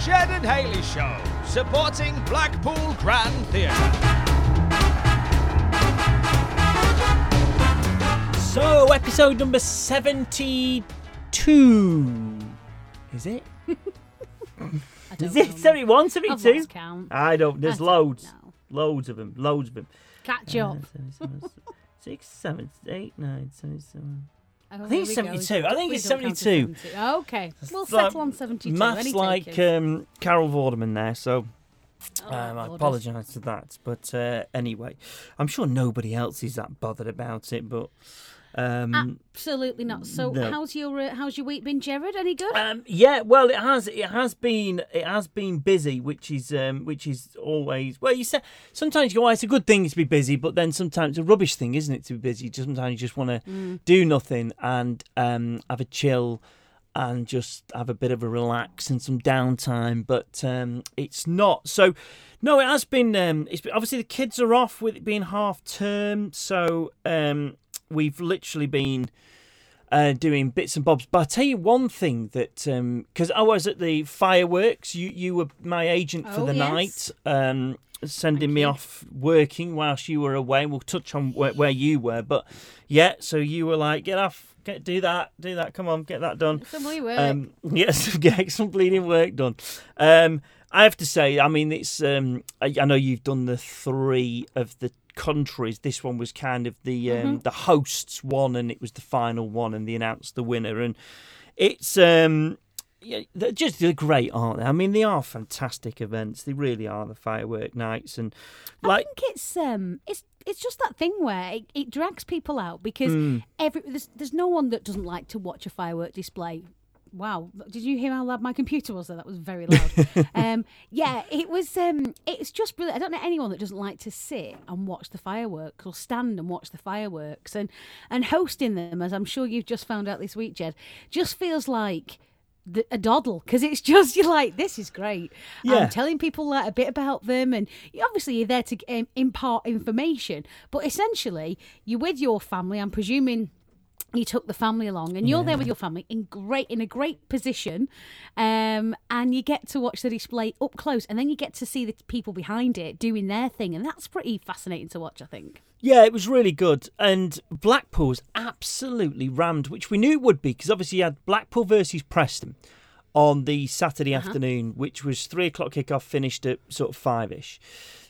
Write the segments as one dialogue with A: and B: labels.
A: Ged and Hayley Show, supporting Blackpool Grand Theatre.
B: So, episode number 72. Is it?
C: I don't
B: Is it
C: know.
B: 71,
C: I've
B: 72?
C: lost count.
B: I don't, there's
C: I don't
B: loads.
C: know.
B: Loads of them. Loads of them.
C: Catch uh, up.
B: Six, seven, eight, nine, seven, seven.
C: Oh,
B: I think it's
C: we go.
B: 72. I think
C: We
B: it's
C: don't count to
B: 72.
C: 70. Okay, we'll
B: like
C: settle on 72.
B: Maths like um, Carol Vorderman there, so
C: Oh,
B: um, I apologise for that. But uh, anyway, I'm sure nobody else is that bothered about it, but. Um,
C: Absolutely not. So,
B: No.
C: how's your uh, how's your week been, Jared? Any good?
B: Um, yeah, well, it has. It has been. It has been busy, which is um, which is always. Well, you say sometimes you go, oh, it's a good thing to be busy, but then sometimes it's a rubbish thing, isn't it? To be busy. Sometimes you just want to
C: Mm.
B: do nothing and um, have a chill and just have a bit of a relax and some downtime. But um, it's not. So, no, it has been. Um, it's been, obviously the kids are off with it being half term, so um, we've literally been uh, doing bits and bobs. But I tell you one thing that because I was at the fireworks, you you were my agent for
C: Oh,
B: the
C: yes.
B: night, um, sending
C: Thank
B: me
C: you.
B: off working whilst you were away. We'll touch on where, where you were, but yeah, so you were like, get off, get do that, do that. Come on, get that done.
C: Some wee work.
B: Um, yes, get some bleeding work done. Um, I have to say, I mean, it's. Um, I, I know you've done the three of the countries. This one was kind of the um,
C: Mm-hmm.
B: the hosts one, and it was the final one, and they announced the winner. And it's um, yeah, they're just they're great, aren't they? I mean, they are fantastic events. They really are the firework nights, and like I
C: think it's um it's it's just that thing where it, it drags people out because
B: Hmm.
C: every there's, there's no one that doesn't like to watch a firework display. Wow, did you hear how loud my computer was? There, that was very loud. um, yeah, it was. Um, it's just brilliant. I don't know anyone that doesn't like to sit and watch the fireworks or stand and watch the fireworks and and hosting them, as I'm sure you've just found out this week, Ged. Just feels like the, a doddle because it's just you're like this is great.
B: Yeah.
C: I'm telling people like, a bit about them, and obviously you're there to um, impart information. But essentially, you're with your family. I'm presuming you took the family along, and you're there with your family in great in a great position, um, and you get to watch the display up close, and then you get to see the people behind it doing their thing, and that's pretty fascinating to watch. I think.
B: Yeah, it was really good. And Blackpool's absolutely rammed, which we knew it would be, because obviously you had Blackpool versus Preston on the Saturday afternoon, which was three o'clock kickoff, finished at sort of five ish.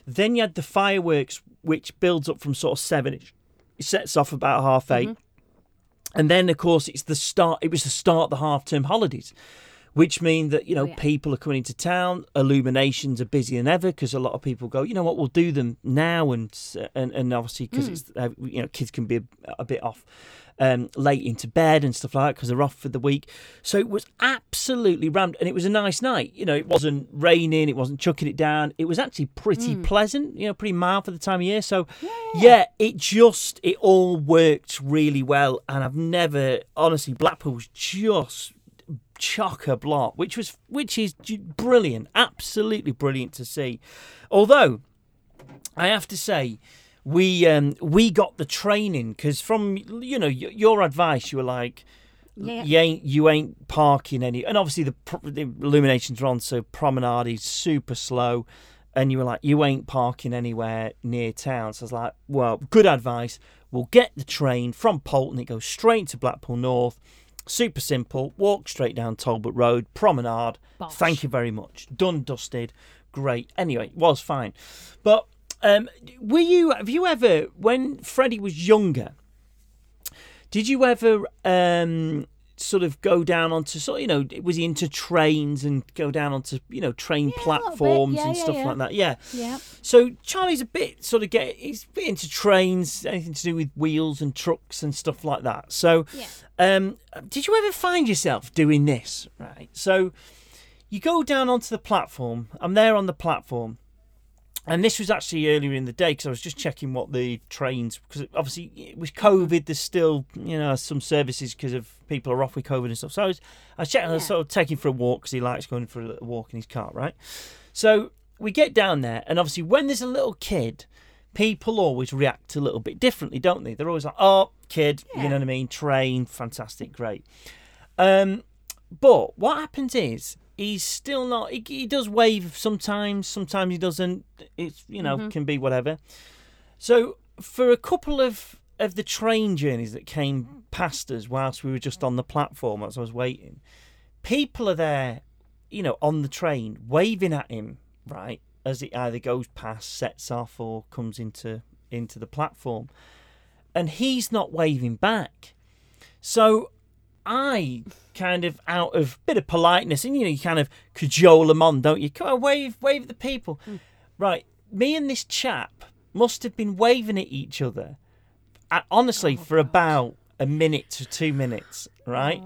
B: Then you had the fireworks, which builds up from sort of seven ish. It sets off about half 8 And then, of course, it's the start. It was the start of the half term holidays which mean that you know
C: Oh, yeah.
B: people are coming into town. Illuminations are busier than ever because a lot of people go, you know what, we'll do them now, and and, and obviously because it's uh, you know kids can be a, a bit off um, late into bed and stuff like that because they're off for the week. So it was absolutely rammed, and it was a nice night. You know, it wasn't raining, it wasn't chucking it down. It was actually pretty pleasant. You know, pretty mild for the time of year. So yeah, it just it all worked really well, and I've never honestly Blackpool's just chock a block, which was which is brilliant, absolutely brilliant to see. Although I have to say, we um, we got the training because from you know your advice, you were like.
C: Yeah.
B: You ain't you ain't parking any, and obviously the, the illuminations are on, so promenade is super slow, and you were like you ain't parking anywhere near town. So I was like, well, good advice. We'll get the train from Poulton. It goes straight to Blackpool North. Super simple. Walk straight down Talbot Road, promenade.
C: Bosh.
B: Thank you very much. Done, dusted. Great. Anyway, it was fine. But um, were you? Have you ever, when Freddie was younger, did you ever um, sort of go down onto sort? You know, it was he into trains and go down onto you know train
C: Yeah, a little bit.
B: platforms
C: Yeah,
B: and
C: yeah,
B: stuff like that? Yeah.
C: Yeah.
B: So Charlie's a bit sort of get he's a bit into trains, anything to do with wheels and trucks and stuff like that. So, um, did you ever find yourself doing this? Right. So, you go down onto the platform. I'm there on the platform, and this was actually earlier in the day because I was just checking what the trains because obviously with COVID, there's still you know some services because of people are off with COVID and stuff. So I was I was checking, I was sort of taking for a walk because he likes going for a walk in his car, right? So we get down there, and obviously, when there's a little kid, people always react a little bit differently, don't they? They're always like, "Oh, kid," you know what I mean? Train, fantastic, great. Um, but what happens is he's still not. He, he does wave sometimes. Sometimes he doesn't. It's you know
C: Mm-hmm.
B: can be whatever. So for a couple of of the train journeys that came past us whilst we were just on the platform as I was waiting, people are there, you know, on the train waving at him, right, as it either goes past, sets off, or comes into into the platform, and he's not waving back. So I kind of out of bit of politeness, and you know, you kind of cajole them on, don't you? Come on, wave, wave at the people. Right, me and this chap must have been waving at each other, uh, honestly, for about a minute to two minutes, right?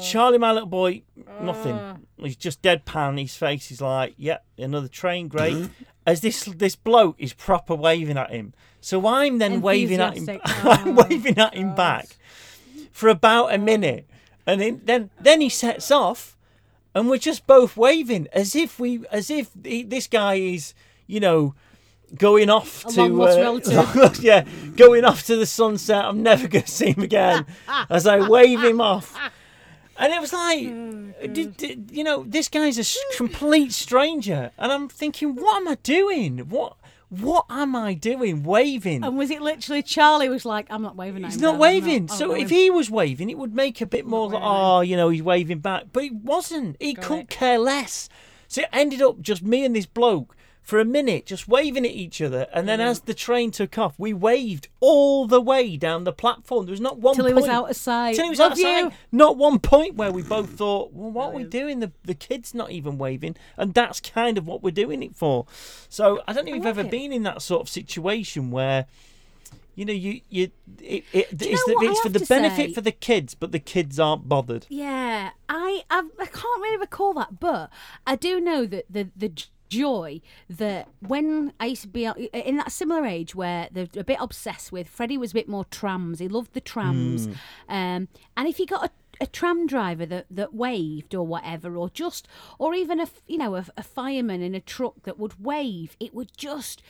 B: Charlie, my little boy, nothing. He's just deadpan. His face is like, "Yep, another train, great." Mm-hmm. As this this bloke is proper waving at him, so I'm then waving at him.
C: Enthusiastic.
B: I'm
C: Oh,
B: waving at him back for about a minute, and then then then he sets off, and we're just both waving as if we as if he, this guy is, you know. Going off
C: A
B: to uh, yeah, going off to the sunset. I'm never going to see him again. as I wave him off, and it was like, did, did- you know, this guy's a complete stranger, and I'm thinking, what am I doing? What what am I doing? Waving.
C: And was it literally Charlie was like, I'm not waving at
B: He's not
C: no,
B: waving.
C: not-
B: so if
C: waving."
B: he was waving, it would make a bit more like, oh, ah, you know, he's waving back. But he wasn't. He
C: Got
B: couldn't
C: it.
B: care less. So it ended up just me and this bloke for a minute, just waving at each other. And then mm-hmm. as the train took off, we waved all the way down the platform. There was not one
C: Till he
B: point.
C: was out of sight.
B: Till he was
C: Love
B: out of sight.
C: you.
B: Not one point where we both thought, well, what are we doing? The, the kid's not even waving. And that's kind of what we're doing it for. So I don't think we've
C: love
B: ever
C: it.
B: been in that sort of situation where you know, you you it, it,
C: you
B: it's, the, it's for the benefit
C: say?
B: for the kids, but the kids aren't bothered.
C: Yeah, I I've, I can't really recall that, but I do know that the the joy that when I used to be in that similar age where they're a bit obsessed with Freddie was a bit more trams. He loved the trams,
B: Hmm.
C: um, and if he got a a tram driver that, that waved or whatever, or just, or even a you know a, a fireman in a truck that would wave, it would just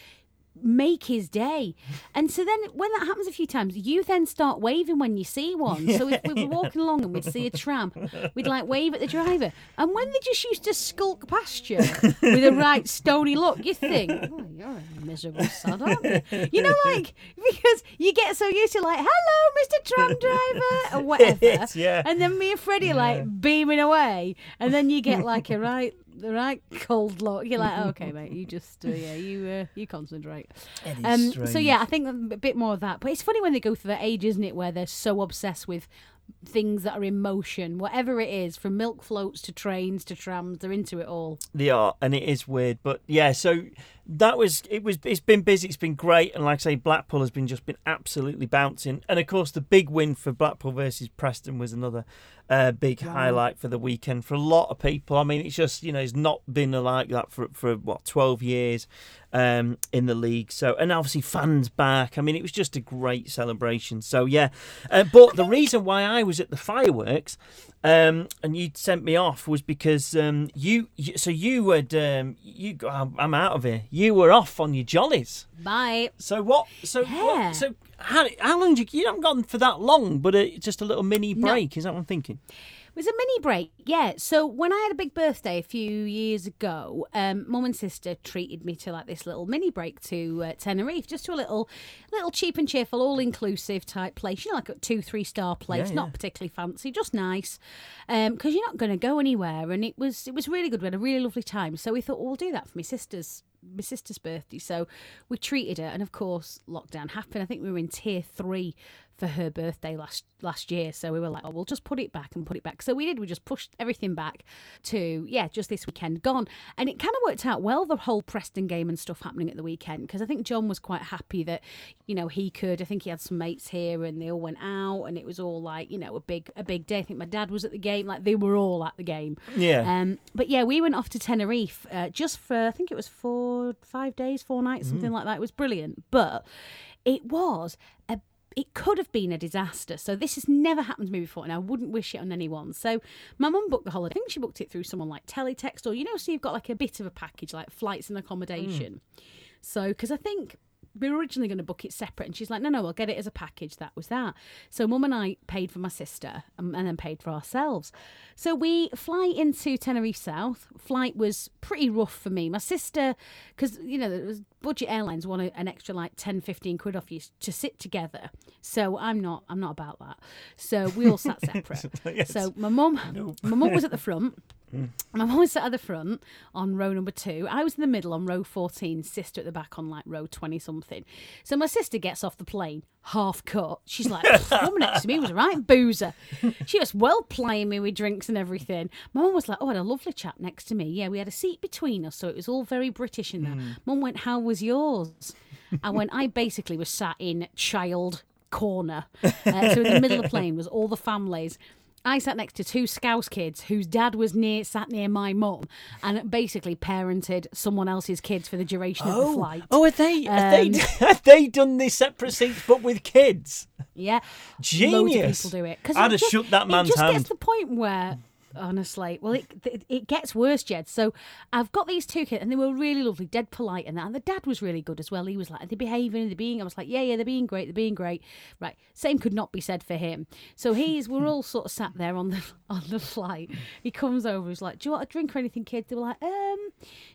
C: make his day. And so then when that happens a few times, you then start waving when you see one. so if we were walking along and we'd see a tram, we'd like wave at the driver. And when they just used to skulk past you with a right stony look, you think, oh, you're a miserable sod, aren't you? You know, like, because you get so used to like, hello, Mr. Tram Driver, or whatever.
B: Yes, yeah.
C: And then me and Freddie like beaming away. And then you get like a right the right cold look. You're like, oh, okay, mate, you just uh, yeah, you uh, you concentrate. Um, so yeah, I think a bit more of that. But it's funny when they go through that age, isn't it, where they're so obsessed with things that are in motion, whatever it is, from milk floats to trains to trams, they're into it all.
B: They are, and it is weird, but yeah. So that was it. Was it's been busy. It's been great, and like I say, Blackpool has been just been absolutely bouncing. And of course, the big win for Blackpool versus Preston was another uh, big highlight for the weekend for a lot of people. I mean, it's just you know it's not been like that for for what twelve years um, in the league. So and obviously fans back. I mean, it was just a great celebration. So yeah, uh, but the reason why I was at the fireworks um, and you sent me off was because um, you, you. So you had um, you. I'm I'm out of here. You were off on your jollies.
C: Bye.
B: So what? So
C: Yeah.
B: what, so how, how long? Did you, you haven't gone for that long, but uh, just a little mini break. Is that what I'm thinking?
C: It was a mini break, yeah. So when I had a big birthday a few years ago, um, mum and sister treated me to like this little mini break to uh, Tenerife, just to a little, little cheap and cheerful, all inclusive type place. You know, like a two, three star place,
B: Yeah,
C: not particularly fancy, just nice, because you're not going to go anywhere. And it was, it was really good. We had a really lovely time. So we thought, well, we'll do that for my sister's my sister's birthday. So we treated her, and of course, lockdown happened. I think we were in tier three for her birthday last last year. So we were like, oh, we'll just put it back and put it back. So we did. We just pushed everything back to yeah, just this weekend gone, and it kind of worked out well. The whole Preston game and stuff happening at the weekend because I think John was quite happy that you know he could. I think he had some mates here, and they all went out, and it was all like you know a big a big day. I think my dad was at the game. Like they were all at the game.
B: Yeah.
C: Um, but yeah, we went off to Tenerife uh, just for I think it was four, five days, four nights,
B: Mm.
C: something like that. It was brilliant, but it was a. It could have been a disaster. So this has never happened to me before, and I wouldn't wish it on anyone. So my mum booked the holiday. I think she booked it through someone like Teletext, or you know, so you've got like a bit of a package, like flights and accommodation.
B: Mm.
C: So because I think we were originally going to book it separate, and she's like, no, no, I'll get it as a package. That was that. So mum and I paid for my sister and, and then paid for ourselves. So we fly into Tenerife South. Flight was pretty rough for me. My sister, because, you know, it was budget airlines want a- an extra like 10, 15 quid off you to sit together. So I'm not, I'm not about that. So we all sat separate.
B: Yes.
C: So my mum, my mum was at the front. Hmm. My mum was sat at the front on row number two. I was in the middle on row 14, sister at the back on like row 20 something. So my sister gets off the plane, half cut. She's like, "The woman next to me was a right boozer. She was well plying me with drinks and everything. My mum was like, oh, I had a lovely chap next to me. Yeah, we had a seat between us, so it was all very British in there. Hmm. Mum went, how was yours? and when I basically was sat in child corner. Uh, so in the middle of the plane was all the families. I sat next to two Scouse kids whose dad was near sat near my mum and basically parented someone else's kids for the duration of the flight.
B: oh, have they, have, they,
C: Um,
B: have they done this separate seats but with kids?
C: Yeah,
B: Genius.
C: people do it because
B: I'd
C: it
B: have
C: just-
B: shook that man's
C: It just
B: hand.
C: gets to the point where, honestly, well, it, it gets worse, Ged. So I've got these two kids, and they were really lovely, dead polite, and that. And the dad was really good as well. He was like, "They're they behaving? Are they being?" I was like, "Yeah, yeah, they're being great. They're being great." Right. Same could not be said for him. So he's we're all sort of sat there on the on the flight. He comes over. He's like, "Do you want a drink or anything, kids?" They were like, "Um,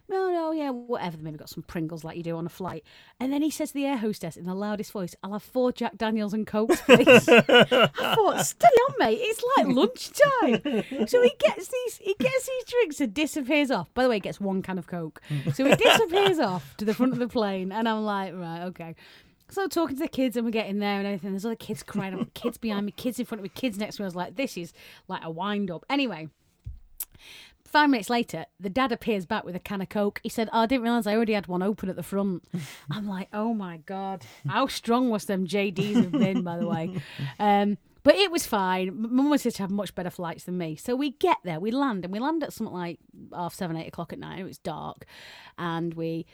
C: no, no, yeah, whatever." They maybe got some Pringles like you do on a flight. And then he says to the air hostess in the loudest voice, "I'll have four Jack Daniels and Cokes, please." I thought, steady on, mate. It's like lunchtime. So he gets these, he gets these drinks and disappears off. By the way, he gets one can of Coke. So he disappears off to the front of the plane, and I'm like, right, okay. So talking to the kids, and we're getting there and everything. There's other kids crying, kids behind me, kids in front of me, kids next to me. I was like, this is like a wind up. Anyway. Five minutes later, the dad appears back with a can of Coke. He said, oh, I didn't realise I already had one open at the front. I'm like, oh my God. How strong was them JDs have been, by the way? Um, but it was fine. Mum and to have much better flights than me. So we get there, we land, and we land at something like half seven, eight o'clock at night. It was dark. And we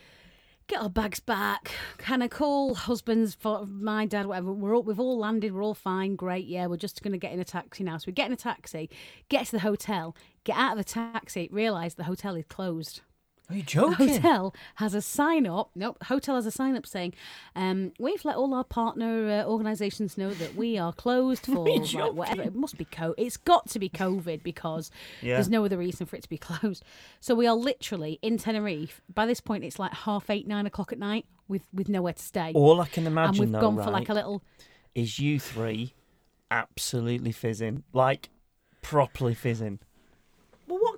C: get our bags back. Kind of call husbands for my dad, whatever. We're all, we've all landed. We're all fine. Great. Yeah, we're just going to get in a taxi now. So we get in a taxi, get to the hotel, get out of the taxi, realise the hotel is closed.
B: Are you
C: The
B: joking?
C: hotel has a sign up. Nope, hotel has a sign up saying, um, "We've let all our partner uh, organisations know that we are closed for like, whatever. It must be co. It's got to be COVID because
B: Yeah.
C: there's no other reason for it to be closed. So we are literally in Tenerife. By this point, it's like half eight, nine o'clock at night with with nowhere to stay.
B: All I can imagine, and
C: we've
B: though,
C: gone
B: right,
C: for like a little.
B: is you three absolutely fizzing. Like, properly fizzing.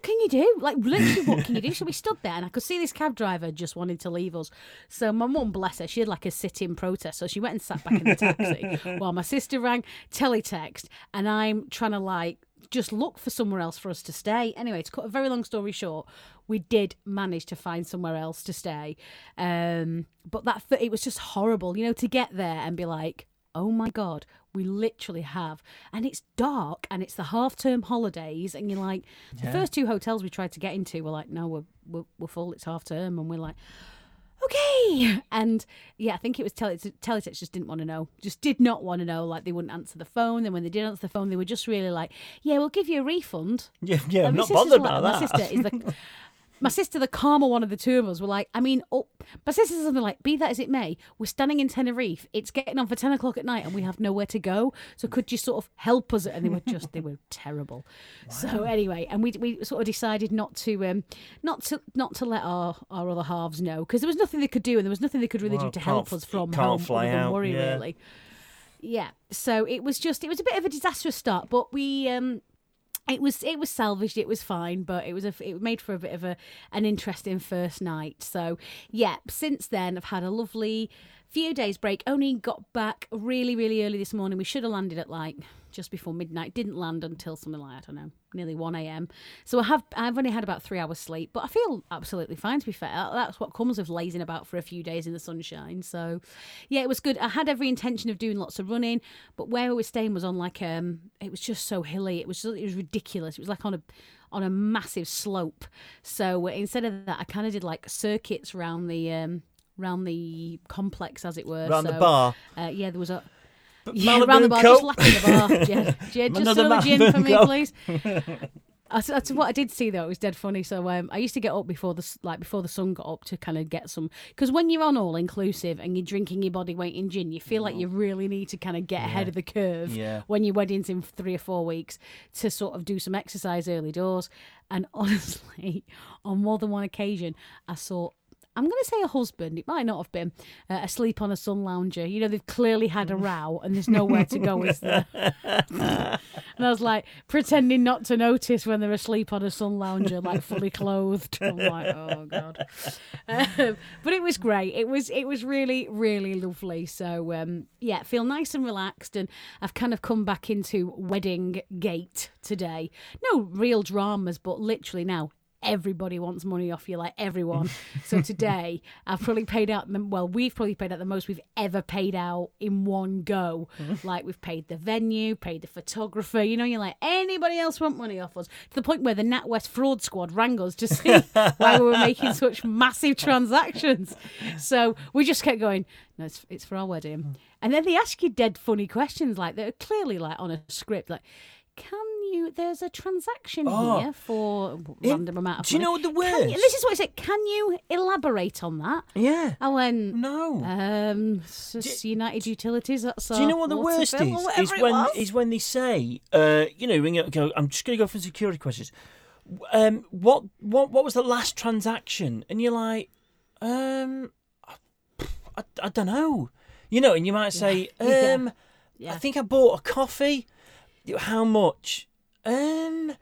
C: What can you do? Like, literally, what can you do? So we stood there, and I could see this cab driver just wanted to leave us. So my mum, bless her, she had like a sit-in protest, so she went and sat back in the taxi while my sister rang teletext, and I'm trying to like just look for somewhere else for us to stay. Anyway, to cut a very long story short, we did manage to find somewhere else to stay, um, but that it was just horrible, you know, to get there and be like, oh my god we literally have. And it's dark and it's the half term holidays and you're like the first two hotels we tried to get into were like no we're, we're, we're full it's half term and we're like okay. And yeah i think it was tele- teletext just didn't want to know just did not want to know. Like they wouldn't answer the phone. And when they did answer the phone they were just really like yeah we'll give you a refund.
B: Yeah, yeah, I'm not bothered
C: like-
B: about
C: My
B: that.
C: sister is the my sister, the calmer one of the two of us, were like, I mean, oh, my sister said something like, "Be that as it may, we're standing in Tenerife. It's getting on for ten o'clock at night, and we have nowhere to go. So could you sort of help us?" And they were just, they were terrible. So anyway, and we we sort of decided not to um not to not to let our our other halves know because there was nothing they could do, and there was nothing they could really
B: Well,
C: do to help us from
B: can't
C: home
B: fly out,
C: worry
B: yeah.
C: really. Yeah. So it was just it was a bit of a disastrous start, but we um it was it was salvaged it was fine but it was a it made for a bit of a an interesting first night. So yeah since then i've had a lovely few days break. Only got back really really early this morning. We should have landed at like just before midnight. Didn't land until something like i don't know nearly 1 a.m so i have i've only had about three hours sleep but i feel absolutely fine to be fair. That's what comes with lazing about for a few days in the sunshine. So yeah it was good. I had every intention of doing lots of running but where we were staying was on like um it was just so hilly. It was just, it was ridiculous. It was like on a on a massive slope. So instead of that i kind of did like circuits around the um around the complex as it were.
B: Round
C: so,
B: the bar.
C: uh, yeah there was a yeah,
B: Malibu
C: around the bar,
B: Coke.
C: just lapping the bar. Ged, Ged just
B: Another
C: a gin for me, please. I, that's what I did see though. It was dead funny. So um, I used to get up before the like before the sun got up to kind of get some because when you're on all inclusive and you're drinking your body weight in gin, you feel like you really need to kind of get ahead of the curve
B: Yeah.
C: when your wedding's in three or four weeks to sort of do some exercise early doors. And honestly, on more than one occasion, I saw. I'm going to say a husband. It might not have been uh, asleep on a sun lounger. You know, they've clearly had a row, and there's nowhere to go, is there? And I was like pretending not to notice when they're asleep on a sun lounger, like fully clothed. I'm like, oh god. Um, but it was great. It was it was really really lovely. So um, yeah, feel nice and relaxed, and I've kind of come back into wedding gate today. No real dramas, but literally now. Everybody wants money off you, like everyone. So today, I've probably paid out the well, we've probably paid out the most we've ever paid out in one go. Like we've paid the venue, paid the photographer. You know, you're like anybody else want money off us to the point where the NatWest fraud squad rang us to see why we were making such massive transactions. So we just kept going. No, it's, it's for our wedding, mm. and then they ask you dead funny questions like they're clearly like on a script, like. Can you? There's a transaction
B: Oh.
C: here for
B: It-
C: random amount of
B: do you know what the worst?
C: this is what I said. Can you elaborate on that?
B: Yeah.
C: I went.
B: No.
C: Um, just United Utilities. That's
B: Do you know what the worst is? Is
C: it
B: when
C: was.
B: is when they say, uh, you know, ring up, go. I'm just going to go for security questions. Um, what what what was the last transaction? And you're like, um, I, I, don't know. You know, and you might say,
C: Yeah.
B: um,
C: Yeah.
B: I think I bought a coffee. How much? Um,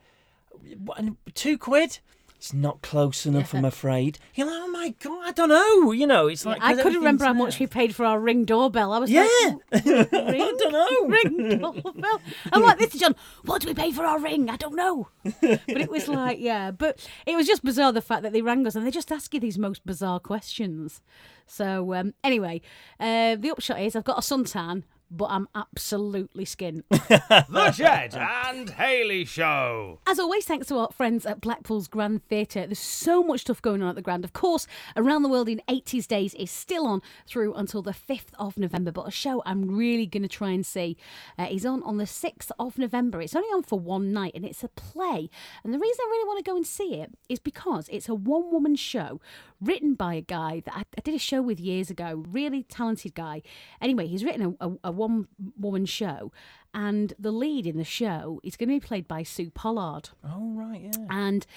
B: two quid. It's not close enough, I'm afraid. You're like, oh my god, I don't know. You know, it's like
C: I couldn't remember how much we paid for our ring doorbell. I was
B: Yeah,
C: like,
B: I
C: ring,
B: don't know.
C: ring doorbell. I'm like, this is John. What do we pay for our ring? I don't know. But it was like, yeah. But it was just bizarre the fact that they rang us and they just ask you these most bizarre questions. So um, anyway, uh, the upshot is I've got a suntan, but I'm absolutely skint.
A: The Ged and Hayley Show.
C: As always, thanks to our friends at Blackpool's Grand Theatre. There's so much stuff going on at the Grand. Of course, Around the World in 80s Days is still on through until the 5th of November, but a show I'm really going to try and see uh, is on on the 6th of November. It's only on for one night and it's a play. And the reason I really want to go and see it is because it's a one woman show written by a guy that I, I did a show with years ago, really talented guy. Anyway, he's written a, a, a one woman show. And the lead in the show is going to be played by Sue Pollard.
B: Oh right, yeah.
C: And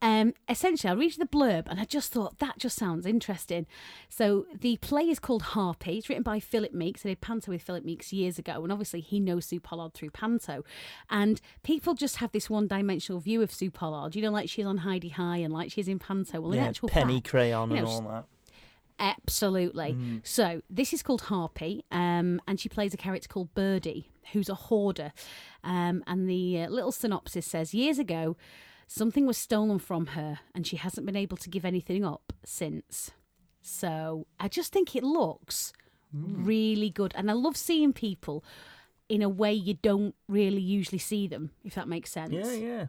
C: um, essentially, I read the blurb and I just thought that just sounds interesting. So the play is called Harpy. It's written by Philip Meeks. I did Panto with Philip Meeks years ago, and obviously he knows Sue Pollard through Panto. And people just have this one-dimensional view of Sue Pollard. You know, like she's on Hi-de-Hi and like she's in Panto. Well, in actual
B: penny
C: fact,
B: crayon
C: you
B: and all that.
C: Absolutely. So this is called Harpy, um, and she plays a character called Birdie, who's a hoarder. Um, and the uh, little synopsis says years ago, something was stolen from her, and she hasn't been able to give anything up since. So I just think it looks really good, and I love seeing people in a way you don't really usually see them, if that makes sense.
B: Yeah, yeah.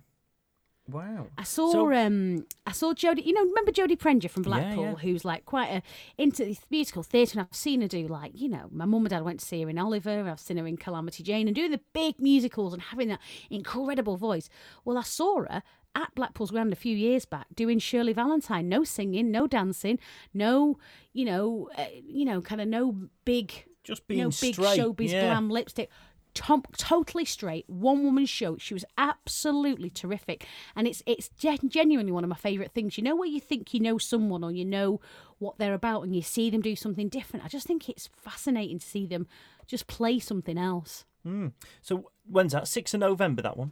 B: Wow.
C: I saw
B: So-
C: um I saw Jodie you know remember Jodie Prenger from Blackpool
B: yeah.
C: who's like quite a into musical theatre and I've seen her do like you know my mum and dad went to see her in Oliver I've seen her in Calamity Jane and doing the big musicals and having that incredible voice well I saw her at Blackpool's Grand a few years back doing Shirley Valentine no singing no dancing no you know uh, you know kind of no big
B: Just being
C: no big showbiz
B: yeah.
C: glam lipstick. Tom, totally straight, one woman show. She was absolutely terrific, and it's it's gen- genuinely one of my favourite things. You know where you think you know someone or you know what they're about, and you see them do something different. I just think it's fascinating to see them just play something else. Hmm.
B: So when's that? Sixth of November. That one.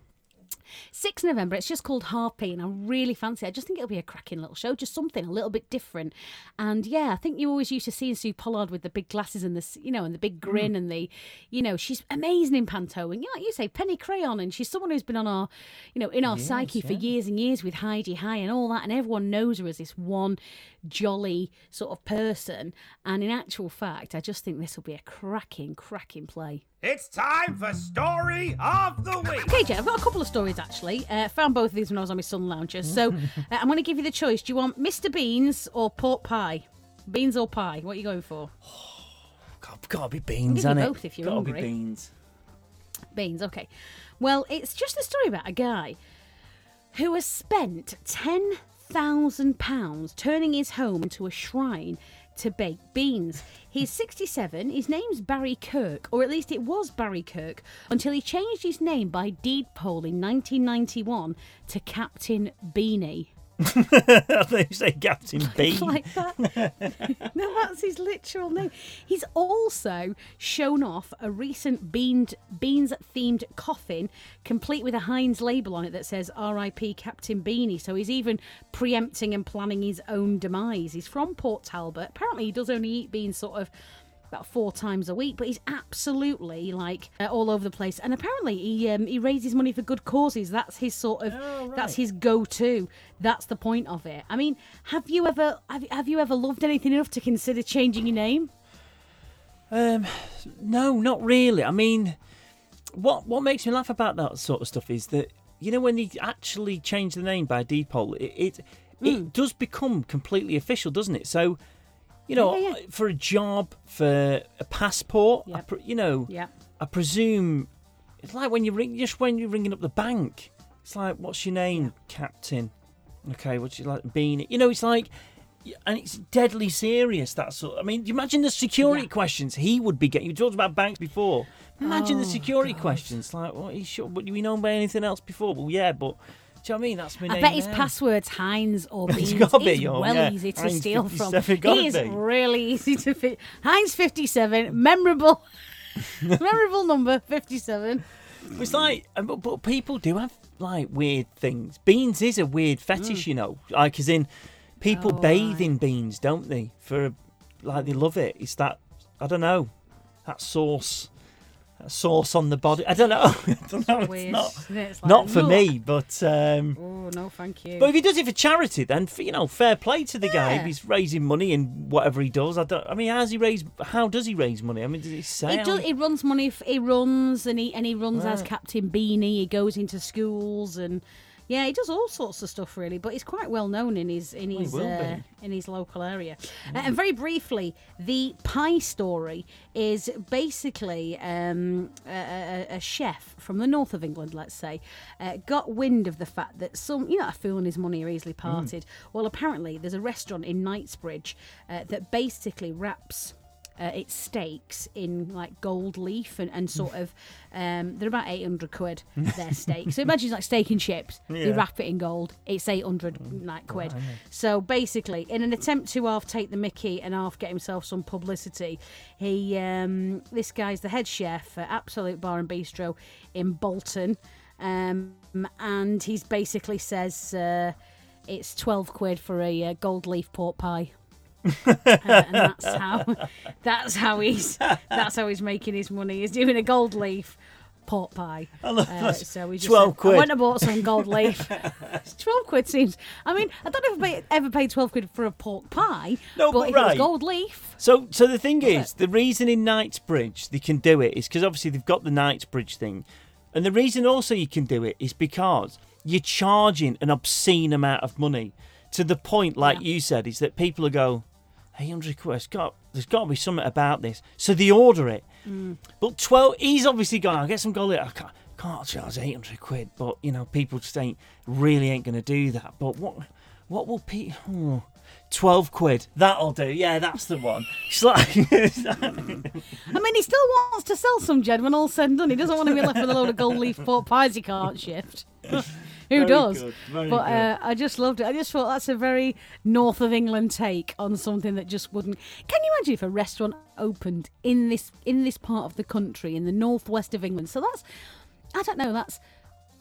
C: 6th November, it's just called Harpy, and I really fancy it. I just think it'll be a cracking little show, just something a little bit different. And yeah, I think you always used to see Sue Pollard with the big glasses and the, you know, and the big hmm. grin and the, you know, she's amazing in panto. And yeah, like you say, Penny Crayon, and she's someone who's been on our, you know, in our psyche for years and years with Hi-de-Hi and all that, and everyone knows her as this one jolly sort of person. And in actual fact, I just think this will be a cracking, cracking play.
A: It's time for Story of the Week.
C: Okay, Jen, I've got a couple of stories actually. Uh, found both of these when I was on my sun lounger. So uh, I'm going to give you the choice. Do you want Mr. Beans or pork pie? Beans or pie? What are you going for?
B: God, gotta be beans,
C: give you
B: hasn't it?
C: both if you're
B: gotta
C: hungry.
B: be beans.
C: Beans, okay. Well, it's just a story about a guy who has spent ten thousand pounds turning his home into a shrine to bake beans. He's 67. His name's Barry Kirk, or at least it was Barry Kirk, until he changed his name by deed poll in 1991 to Captain Beanie.
B: they say Captain Bean.
C: like that. no, that's his literal name. He's also shown off a recent beans beans themed coffin, complete with a Heinz label on it that says "R.I.P. Captain Beanie." So he's even preempting and planning his own demise. He's from Port Talbot. Apparently, he does only eat beans sort of about four times a week, but he's absolutely like uh, all over the place. And apparently, he um, he raises money for good causes. That's his sort of
B: Oh,
C: that's his go-to. That's the point of it. I mean, have you ever have, have you ever loved anything enough to consider changing your name?
B: Um, no, not really. I mean, what what makes me laugh about that sort of stuff is that you know when they actually change the name by deed poll, it it, it does become completely official, doesn't it? So, you know,
C: Yeah, yeah, uh,
B: for a job, for a passport,
C: Yep.
B: pre- you know,
C: Yeah.
B: I presume it's like when you ring, just when you're ringing up the bank. It's like, what's your name, Captain? Okay, what's your like Bean? You know, it's like, and it's deadly serious. That sort. I mean, you imagine the security
C: Yeah.
B: questions he would be getting. You talked about banks before. Imagine the
C: Oh,
B: security questions. Like, what? You sure? But we known by anything else before? Well, yeah, but. Do you know what I mean? That's my
C: I
B: name.
C: bet his
B: now.
C: password's Heinz or
B: It's
C: Beans.
B: gotta be,
C: It's
B: oh,
C: well
B: yeah.
C: easy to
B: Heinz
C: steal from. He is
B: be.
C: really easy to fit. Heinz 57, memorable, memorable number 57.
B: It's like, uh, but, but people do have like weird things. Beans is a weird fetish, you know. Like, as in, people
C: Mm. Oh,
B: bathe
C: right.
B: in beans, don't they? For like, they love it. It's that I don't know, that sauce, sauce on the body. I don't know. I don't know. It's
C: Weird.
B: not?
C: It's like,
B: not for me, but um,
C: Oh no, thank you.
B: but if he does it for charity, then f- you know, fair play to the guy. If he's raising money in whatever he does, I don't. I mean, how's he raise? How does he raise money? I mean, does he say?
C: He, does,
B: he-
C: runs money. He runs and he and he runs as Captain Beanie. He goes into schools and yeah, he does all sorts of stuff really. But he's quite well known in his in
B: Well,
C: his uh, in his local area. Uh, and very briefly, the pie story is basically um, a, a, chef from the north of England, let's say, uh, got wind of the fact that some you know a fool and his money are easily parted. Well, apparently there's a restaurant in Knightsbridge uh, that basically wraps uh, its steaks in like gold leaf and, and sort of um, they're about 800 quid their steak so imagine it's like steak and chips they wrap it in gold it's 800 like quid. So basically in an attempt to half take the mickey and half get himself some publicity he um, this guy's the head chef at absolute bar and bistro in bolton um, and he's basically says uh, it's 12 quid for a uh, gold leaf pork pie uh, and that's how that's how he's that's how he's making his money. He's doing a gold leaf pork pie.
B: I love
C: Uh,
B: that.
C: so we just
B: 12
C: said,
B: quid.
C: I went and bought some gold leaf. twelve quid seems. I mean, I don't know if I ever paid twelve quid for a pork pie.
B: No,
C: but,
B: but
C: if it was
B: right.
C: gold leaf,
B: So, so the thing is, the reason in Knightsbridge they can do it is because obviously they've got the Knightsbridge thing, and the reason also you can do it is because you're charging an obscene amount of money to the point, like
C: Yeah.
B: you said, is that people will go, "Hey, hundred quid, it's got, there's got to be something about this," so they order it.
C: Mm.
B: But twelve, he's obviously gone. I'll get some gold. I can't, can't charge eight hundred quid, but you know, people just ain't really ain't going to do that. But what, what will people? 12 quid. That'll do. Yeah, that's the one. It's like,
C: I mean, he still wants to sell some Ged when all's said and done. He doesn't want to be left with a load of gold leaf pork pies he can't shift. Who
B: Very
C: does?
B: good,
C: but uh, I just loved it. I just thought that's a very north of England take on something that just wouldn't. Can you imagine if a restaurant opened in this in this part of the country in the northwest of England? So that's I don't know. That's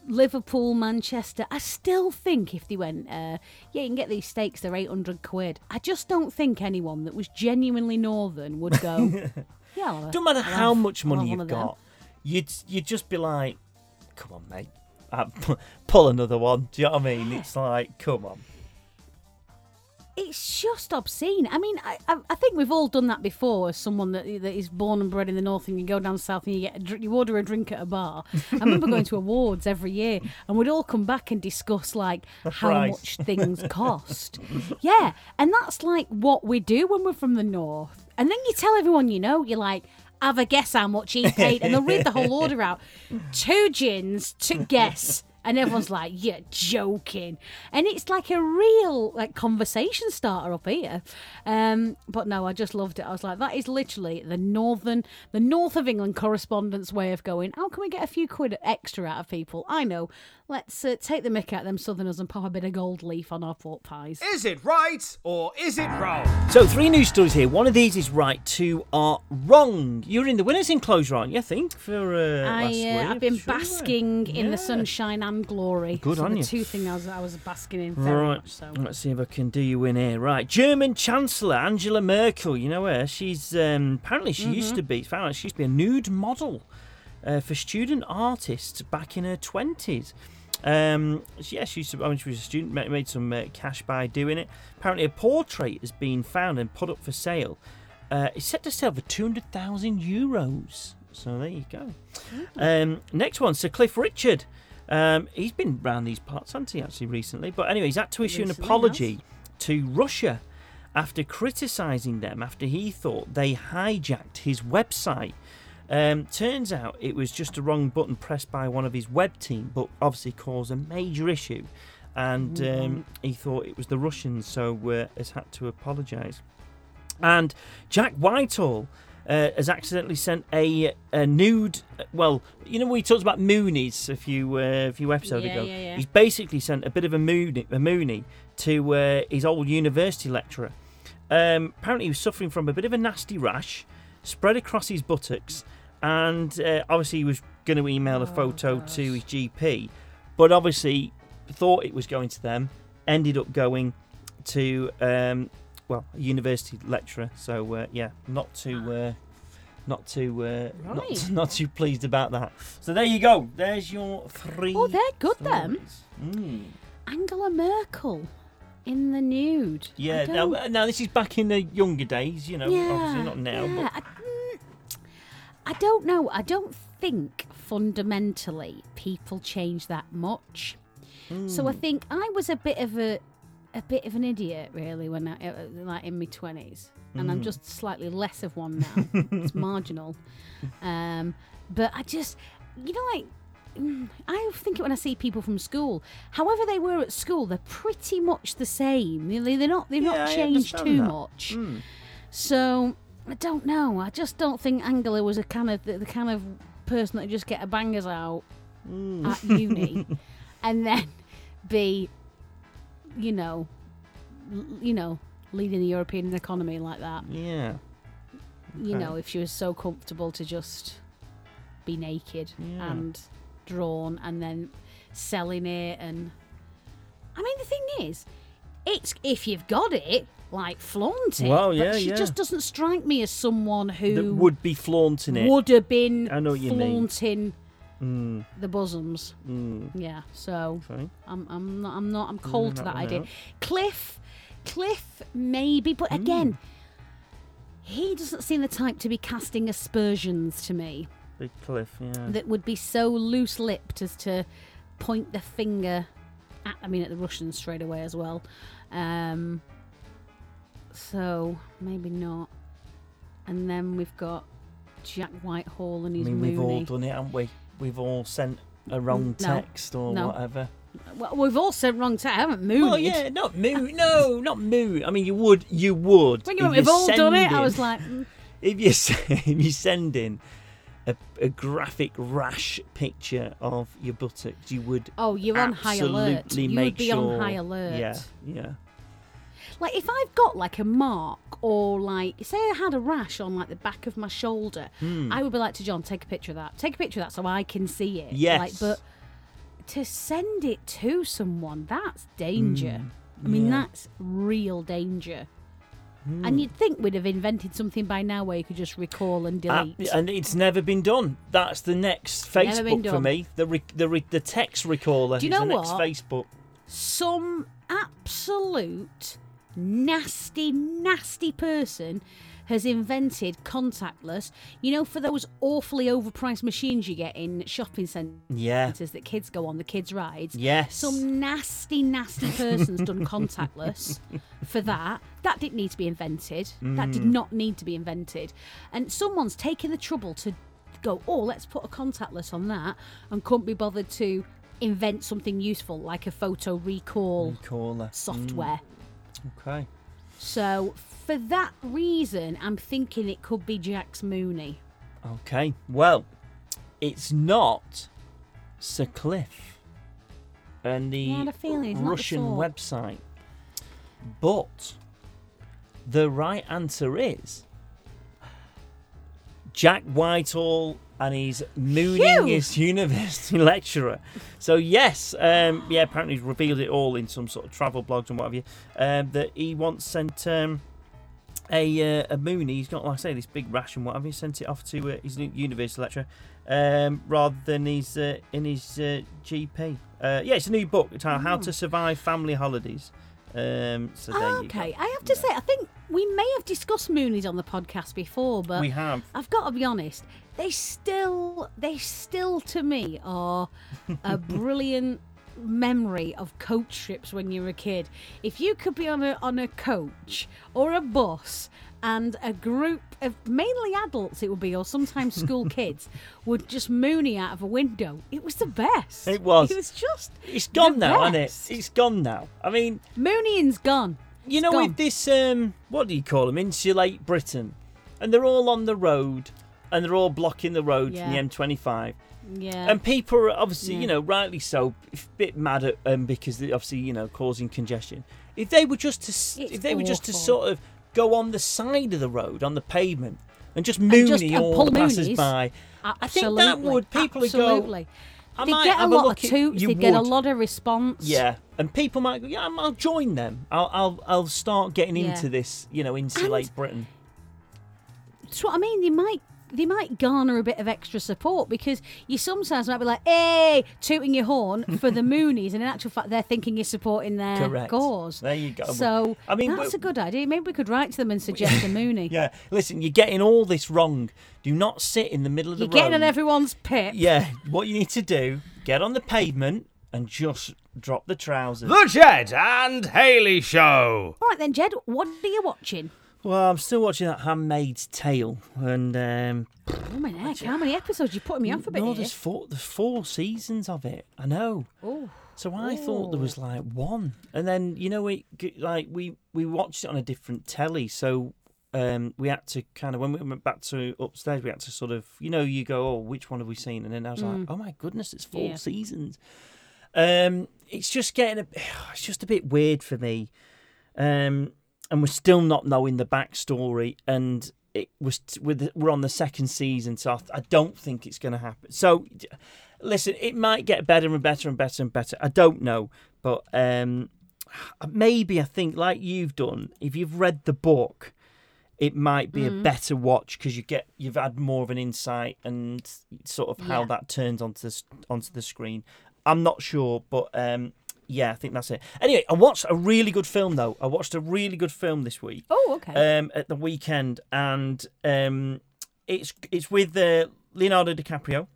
C: Liverpool, Manchester. I still think if they went, uh, yeah, you can get these steaks. They're eight hundred quid. I just don't think anyone that was genuinely northern would go. yeah, I'll
B: don't matter
C: I'll
B: how much
C: I'll
B: money you've
C: of them."
B: got, you'd you'd just be like, "Come on, mate, uh, pull another one." Do you know what I mean? It's like, come on.
C: It's just obscene. I mean, I, I, I think we've all done that before. As someone that that is born and bred in the north, and you go down south and you get a, dr- you order a drink at a bar. I remember going to awards every year, and we'd all come back and discuss like how
B: price.
C: much things cost. yeah, and that's like what we do when we're from the north. And then you tell everyone you know, you're like. Have a guess how much he paid, and they'll read the whole order out. Two gins to guess And everyone's like, "You're joking," and it's like a real like conversation starter up here. Um, but no, I just loved it. I was like, "That is literally the northern, the north of England correspondent's way of going. How can we get a few quid extra out of people? I know. Let's uh, take the mick out of them Southerners and pop a bit of gold leaf on our pork pies."
A: Is it right or is it wrong?
B: So three news stories here. One of these is right, two are wrong. You're in the winners enclosure, aren't you? I think for uh,
C: I,
B: last
C: uh,
B: week.
C: I've been
B: Sure.
C: basking in
B: Yeah.
C: the sunshine and glory.
B: Good
C: so
B: on
C: the
B: you.
C: two things I was, I was basking in very
B: Right,
C: much so.
B: let's see if I can do you in here. Right, German Chancellor Angela Merkel. You know her? She's um, apparently she used
C: Mm-hmm.
B: to be. Found out she used to be a nude model uh, for student artists back in her twenties. Um, yeah, she used to, when she was a student, made some uh, cash by doing it. Apparently, a portrait has been found and put up for sale. Uh, it's set to sell for two hundred thousand euros. So there you go. Um, next one, Sir Cliff Richard. Um, he's been around these parts, hasn't he, actually, recently? But anyway, he's had to issue an apology to Russia after criticising them after he thought they hijacked his website. Um, turns out it was just a wrong button pressed by one of his web team, but obviously caused a major issue. And um, he thought it was the Russians, so uh, has had to apologise. And Jack Whitehall uh, has accidentally sent a, a nude. Well, you know we talked about Moonies a few uh, a few episodes
C: Yeah,
B: ago.
C: yeah, yeah.
B: He's basically sent a bit of a Mooney, a Mooney to uh, his old university lecturer. Um, apparently, he was suffering from a bit of a nasty rash, spread across his buttocks, and uh, obviously he was going to email a
C: Oh,
B: photo to his GP, but obviously thought it was going to them, ended up going to um, well a university lecturer. So uh, yeah, not too. Uh, not too, uh, not,
C: Right.
B: not too pleased about that. So there you go. There's your three.
C: Oh, they're good, them.
B: stories. Mm.
C: Angela Merkel in the nude.
B: Yeah, now, now this is back in the younger days, you know,
C: yeah,
B: obviously not now.
C: yeah. I, mm, I don't know. I don't think fundamentally people change that much.
B: But,
C: So I
B: Mm.
C: think I was a bit of a a bit of an idiot really when I uh, like in my twenties, and I'm
B: Mm.
C: just slightly less of one now. it's marginal, um, but I just you know like. mm, I think it when I see people from school. However they were at school, they're pretty much the same. They- They're not. They've
B: Yeah,
C: not changed too
B: that.
C: much.
B: Mm.
C: So I don't know. I just don't think Angela was a kind of the, the kind of person that just get her bangers out
B: Mm.
C: at uni and then be, you know, l- you know, leading the European economy like that.
B: Yeah.
C: You
B: Okay.
C: know, if she was so comfortable to just be naked
B: Yeah.
C: and drawn and then selling it and I mean the thing is, it's if you've got it, like flaunt it.
B: Well,
C: but
B: yeah,
C: she
B: yeah.
C: just doesn't strike me as someone who
B: That would be flaunting it.
C: would have been
B: I know what you mean.
C: flaunting
B: Mm,
C: the bosoms.
B: mm.
C: Yeah, so
B: Okay.
C: I'm I'm not I'm not I'm cold to
B: that
C: idea. Cliff, Cliff maybe, but
B: Hmm.
C: again, he doesn't seem the type to be casting aspersions to me
B: Big cliff, yeah.
C: that would be so loose-lipped as to point the finger at I mean at the Russians straight away as well. Um, so maybe not. And then we've got Jack Whitehall and
B: I
C: his
B: mean, we've all done it, haven't we? We've all sent a wrong
C: No.
B: text or
C: No.
B: whatever.
C: Well, we've all sent wrong to I haven't mooned.
B: Well, yeah, not moo. No, not moo. I mean, you would, you would.
C: When
B: if
C: you went, we've
B: you're
C: all done it. I
B: sending-
C: was like, mm,
B: if you s- if you send in a, a graphic rash picture of your buttocks, you would
C: oh, you're on high alert.
B: absolutely
C: You
B: make
C: would be
B: sure.
C: on high alert.
B: Yeah, yeah.
C: Like if I've got like a mark or like say I had a rash on like the back of my shoulder,
B: Hmm.
C: I would be like to John, take a picture of that. Take a picture of that so I can see it.
B: Yes.
C: Like, but to send it to someone, that's danger. I mean,
B: yeah.
C: that's real danger.
B: Hmm.
C: And you'd think we'd have invented something by now where you could just recall and
B: Uh,
C: delete.
B: and it's never been done. That's the next Facebook for me. The re- the re- the text recaller.
C: Do you
B: is
C: know
B: the next
C: what?
B: Facebook.
C: some absolute nasty, nasty person has invented contactless. You know, for those awfully overpriced machines you get in shopping centres
B: Yeah.
C: that kids go on, the kids' rides.
B: Yes.
C: Some nasty, nasty person's done contactless for that. That didn't need to be invented. That
B: Mm.
C: did not need to be invented. And someone's taken the trouble to go, oh, let's put a contactless on that and couldn't be bothered to invent something useful like a photo recall
B: Caller.
C: software.
B: Okay.
C: So for that reason, I'm thinking it could be Jax Mooney.
B: Okay. Well, it's not Sir Cliff and the
C: Yeah, he's the
B: Russian website. But the right answer is Jack Whitehall and he's mooning
C: Phew!
B: his university lecturer. So yes, um, yeah, apparently he's revealed it all in some sort of travel blogs and what have you. Um, that he once sent um, a uh, a Mooney. He's got, like I say, this big rash and what have you. Sent it off to uh, his university lecturer um, rather than his uh, in his uh, GP. Uh, yeah, it's a new book. It's how, how to survive family holidays. Um, so there you
C: okay. I have to say, I think we may have discussed Moonies on the podcast before, but
B: we have.
C: I've got to be honest, they still, they still to me are a brilliant memory of coach trips when you were a kid. If you could be on a on a coach or a bus and a group of mainly adults it would be or sometimes school kids would just moony out of a window it was the best
B: It was.
C: it was just
B: It's gone now, hasn't it? It's gone now. I mean,
C: mooneying's gone
B: you
C: It's
B: know,
C: gone.
B: with this, um, what do you call them? Insulate Britain, and they're all on the road, and they're all blocking the road
C: Yeah.
B: from the M25.
C: yeah
B: And people are obviously, you know, rightly so, a bit mad at them because they're obviously, you know, causing congestion. If they were just to,
C: It's
B: if they were just to sort of go on the side of the road on the pavement and just moony
C: just, uh,
B: all the passers by, I think that would people would go.
C: absolutely.
B: I
C: they get a lot
B: look
C: of toots. They get a lot of response.
B: Yeah, and people might go, yeah, I'll join them. I'll, I'll, I'll start getting
C: Yeah.
B: into this, you know, insulate
C: And-
B: Britain.
C: That's what I mean. They might they might garner a bit of extra support because you sometimes might be like, "Hey," tooting your horn for the Moonies, and in actual fact, they're thinking you're supporting their
B: Correct.
C: cause.
B: There you go.
C: So
B: I mean,
C: that's a good idea. Maybe we could write to them and suggest a Mooney.
B: Yeah, listen, you're getting all this wrong. Do not sit in the middle of the
C: You're
B: road.
C: getting on everyone's pip.
B: Yeah, what you need to do, get on the pavement and just drop the trousers.
A: The Ged and Hayley Show.
C: All right then, Ged. What are you watching?
B: Well, I'm still watching that Handmaid's Tale, and um,
C: Oh my neck! How many episodes? You're putting me off a bit
B: no,
C: here.
B: there's four, there's four seasons of it. I know.
C: Oh,
B: So I thought there was like one, and then you know we like we we watched it on a different telly, so um, we had to kind of when we went back to upstairs, we had to sort of you know you go oh which one have we seen, and then I was like oh my goodness, it's four
C: Yeah.
B: seasons. Um, it's just getting a it's just a bit weird for me, um, and we're still not knowing the backstory, and it was with we're on the second season, so I, I don't think it's going to happen. So listen, it might get better and better and better and better. I don't know, but um, maybe I think like you've done, if you've read the book, it might be a better watch because you get you've had more of an insight and sort of how
C: Yeah.
B: that turns onto the onto the screen. I'm not sure, but um, yeah, I think that's it. Anyway, I watched a really good film though. I watched a really good film this week
C: oh, okay.
B: um, at the weekend, and um, it's it's with uh, Leonardo DiCaprio.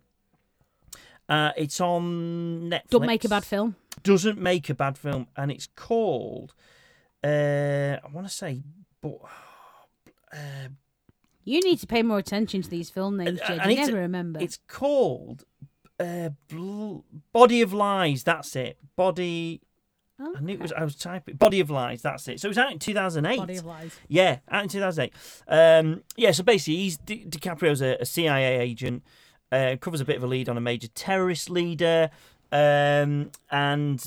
B: Uh, it's on Netflix.
C: Don't make a bad film.
B: Doesn't make a bad film, and it's called. Uh, I want to say, but uh,
C: You need to pay more attention to these film names,
B: I- Ged.
C: You never remember.
B: it's called uh, Bl- Body of Lies. That's it. Body. I knew it was. I was typing Body of Lies. That's it. So it was out in two thousand eight.
C: Body of lies.
B: Yeah, out in 2008. Um, yeah, so basically, he's Di- DiCaprio's a, a CIA agent, uh, covers a bit of a lead on a major terrorist leader, um, and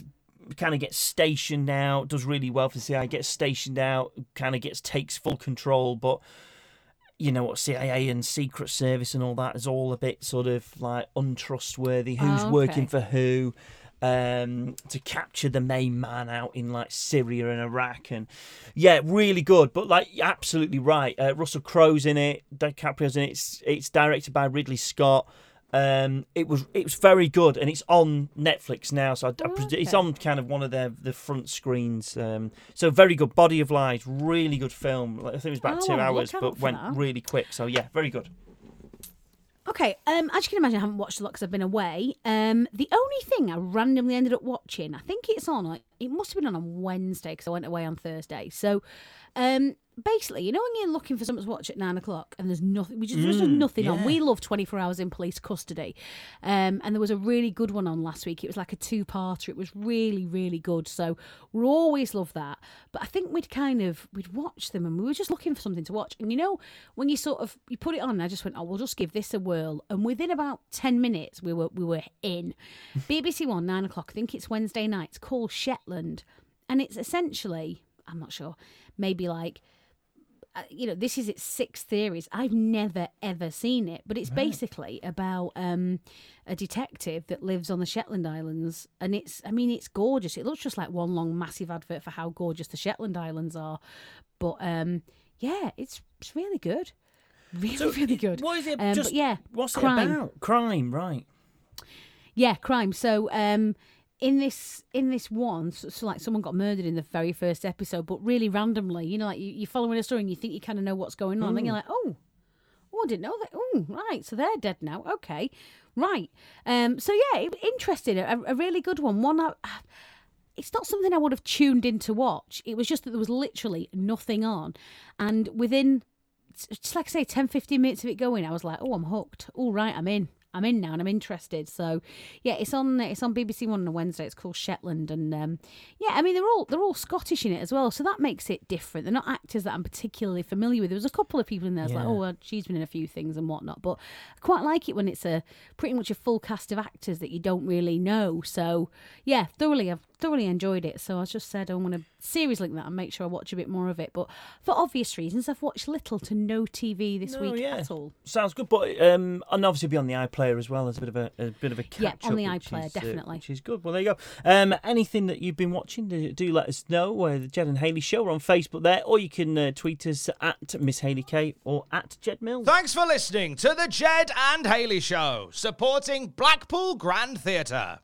B: kind of gets stationed out. Does really well for the CIA. Gets stationed out, kind of gets takes full control, but. You know what CIA and Secret Service and all that is all a bit sort of like untrustworthy. Who's
C: Oh,
B: working for who? um, to capture the main man out in like Syria and Iraq, and yeah, really good. But like, absolutely right. Uh, Russell Crowe's in it. DiCaprio's in it. It's, it's directed by Ridley Scott. Um, it was it was very good, and it's on Netflix now. So I, I
C: Oh,
B: pres- it's on kind of one of their the front screens. Um, so very good. Body of Lies, really good film. I think it was about
C: Oh,
B: two hours, but went
C: that.
B: really quick. So yeah, very good.
C: Okay, um, as you can imagine, I haven't watched a lot because I've been away. Um, the only thing I randomly ended up watching, I think it's on it must have been on on Wednesday because I went away on Thursday. So, um, basically, you know, when you're looking for something to watch at nine o'clock and there's nothing, we just, there's just nothing on. We love 24 hours in police custody. Um, and there was a really good one on last week. It was like a two parter. It was really, really good. So we always love that. But I think we'd kind of, we'd watch them and we were just looking for something to watch. And you know, when you sort of, you put it on, and I just went, oh, we'll just give this a whirl. And within about 10 minutes, we were, we were in. BBC One, nine o'clock. I think it's Wednesday night. It's called Shetland. And it's essentially, I'm not sure, maybe like, uh, you know, this is its sixth series. I've never ever seen it, but it's basically about um, a detective that lives on the Shetland Islands, and it's, I mean, it's gorgeous. It looks just like one long massive advert for how gorgeous the Shetland Islands are, but um, yeah, it's it's really good, really really good.
B: What is it?
C: Um,
B: just
C: yeah,
B: what's
C: crime.
B: it about? Crime, right?
C: Yeah, crime. So um in this in this one, so, so like someone got murdered in the very first episode, but really randomly, you know, like you, you're following a story and you think you kind of know what's going on, and you're like, oh, oh, I didn't know that. Oh, right, so they're dead now. Okay, right. Um, so yeah, it- interesting. A, a really good one. One. I, it's not something I would have tuned in to watch. It was just that there was literally nothing on, and within just like I say, 10, 15 minutes of it going, I was like, oh, I'm hooked. All right, I'm in. I'm in now and I'm interested. So, yeah, it's on it's on BBC One on a Wednesday. It's called Shetland, and um, yeah, I mean they're all they're all Scottish in it as well, so that makes it different. They're not actors that I'm particularly familiar with. There was a couple of people in there. Was like, oh, well, she's been in a few things and whatnot, but I quite like it when it's a pretty much a full cast of actors that you don't really know. So, yeah, thoroughly, I've thoroughly enjoyed it. So I just said I want to series like that and make sure I watch a bit more of it. But for obvious reasons, I've watched little to no TV this
B: No,
C: week
B: yeah.
C: at all.
B: Sounds good, but um, and obviously be on the iPlayer as well as a bit of a, a bit of a catch
C: Yeah, on the
B: which
C: iPlayer,
B: is, uh,
C: definitely.
B: which is good. Well, there you go. Um, anything that you've been watching, do, do let us know. Uh, the Ged and Hayley Show. We're on Facebook there, or you can uh, tweet us at Miss Hayley K or at Ged Mills.
A: Thanks for listening to the Ged and Hayley Show, supporting Blackpool Grand Theatre.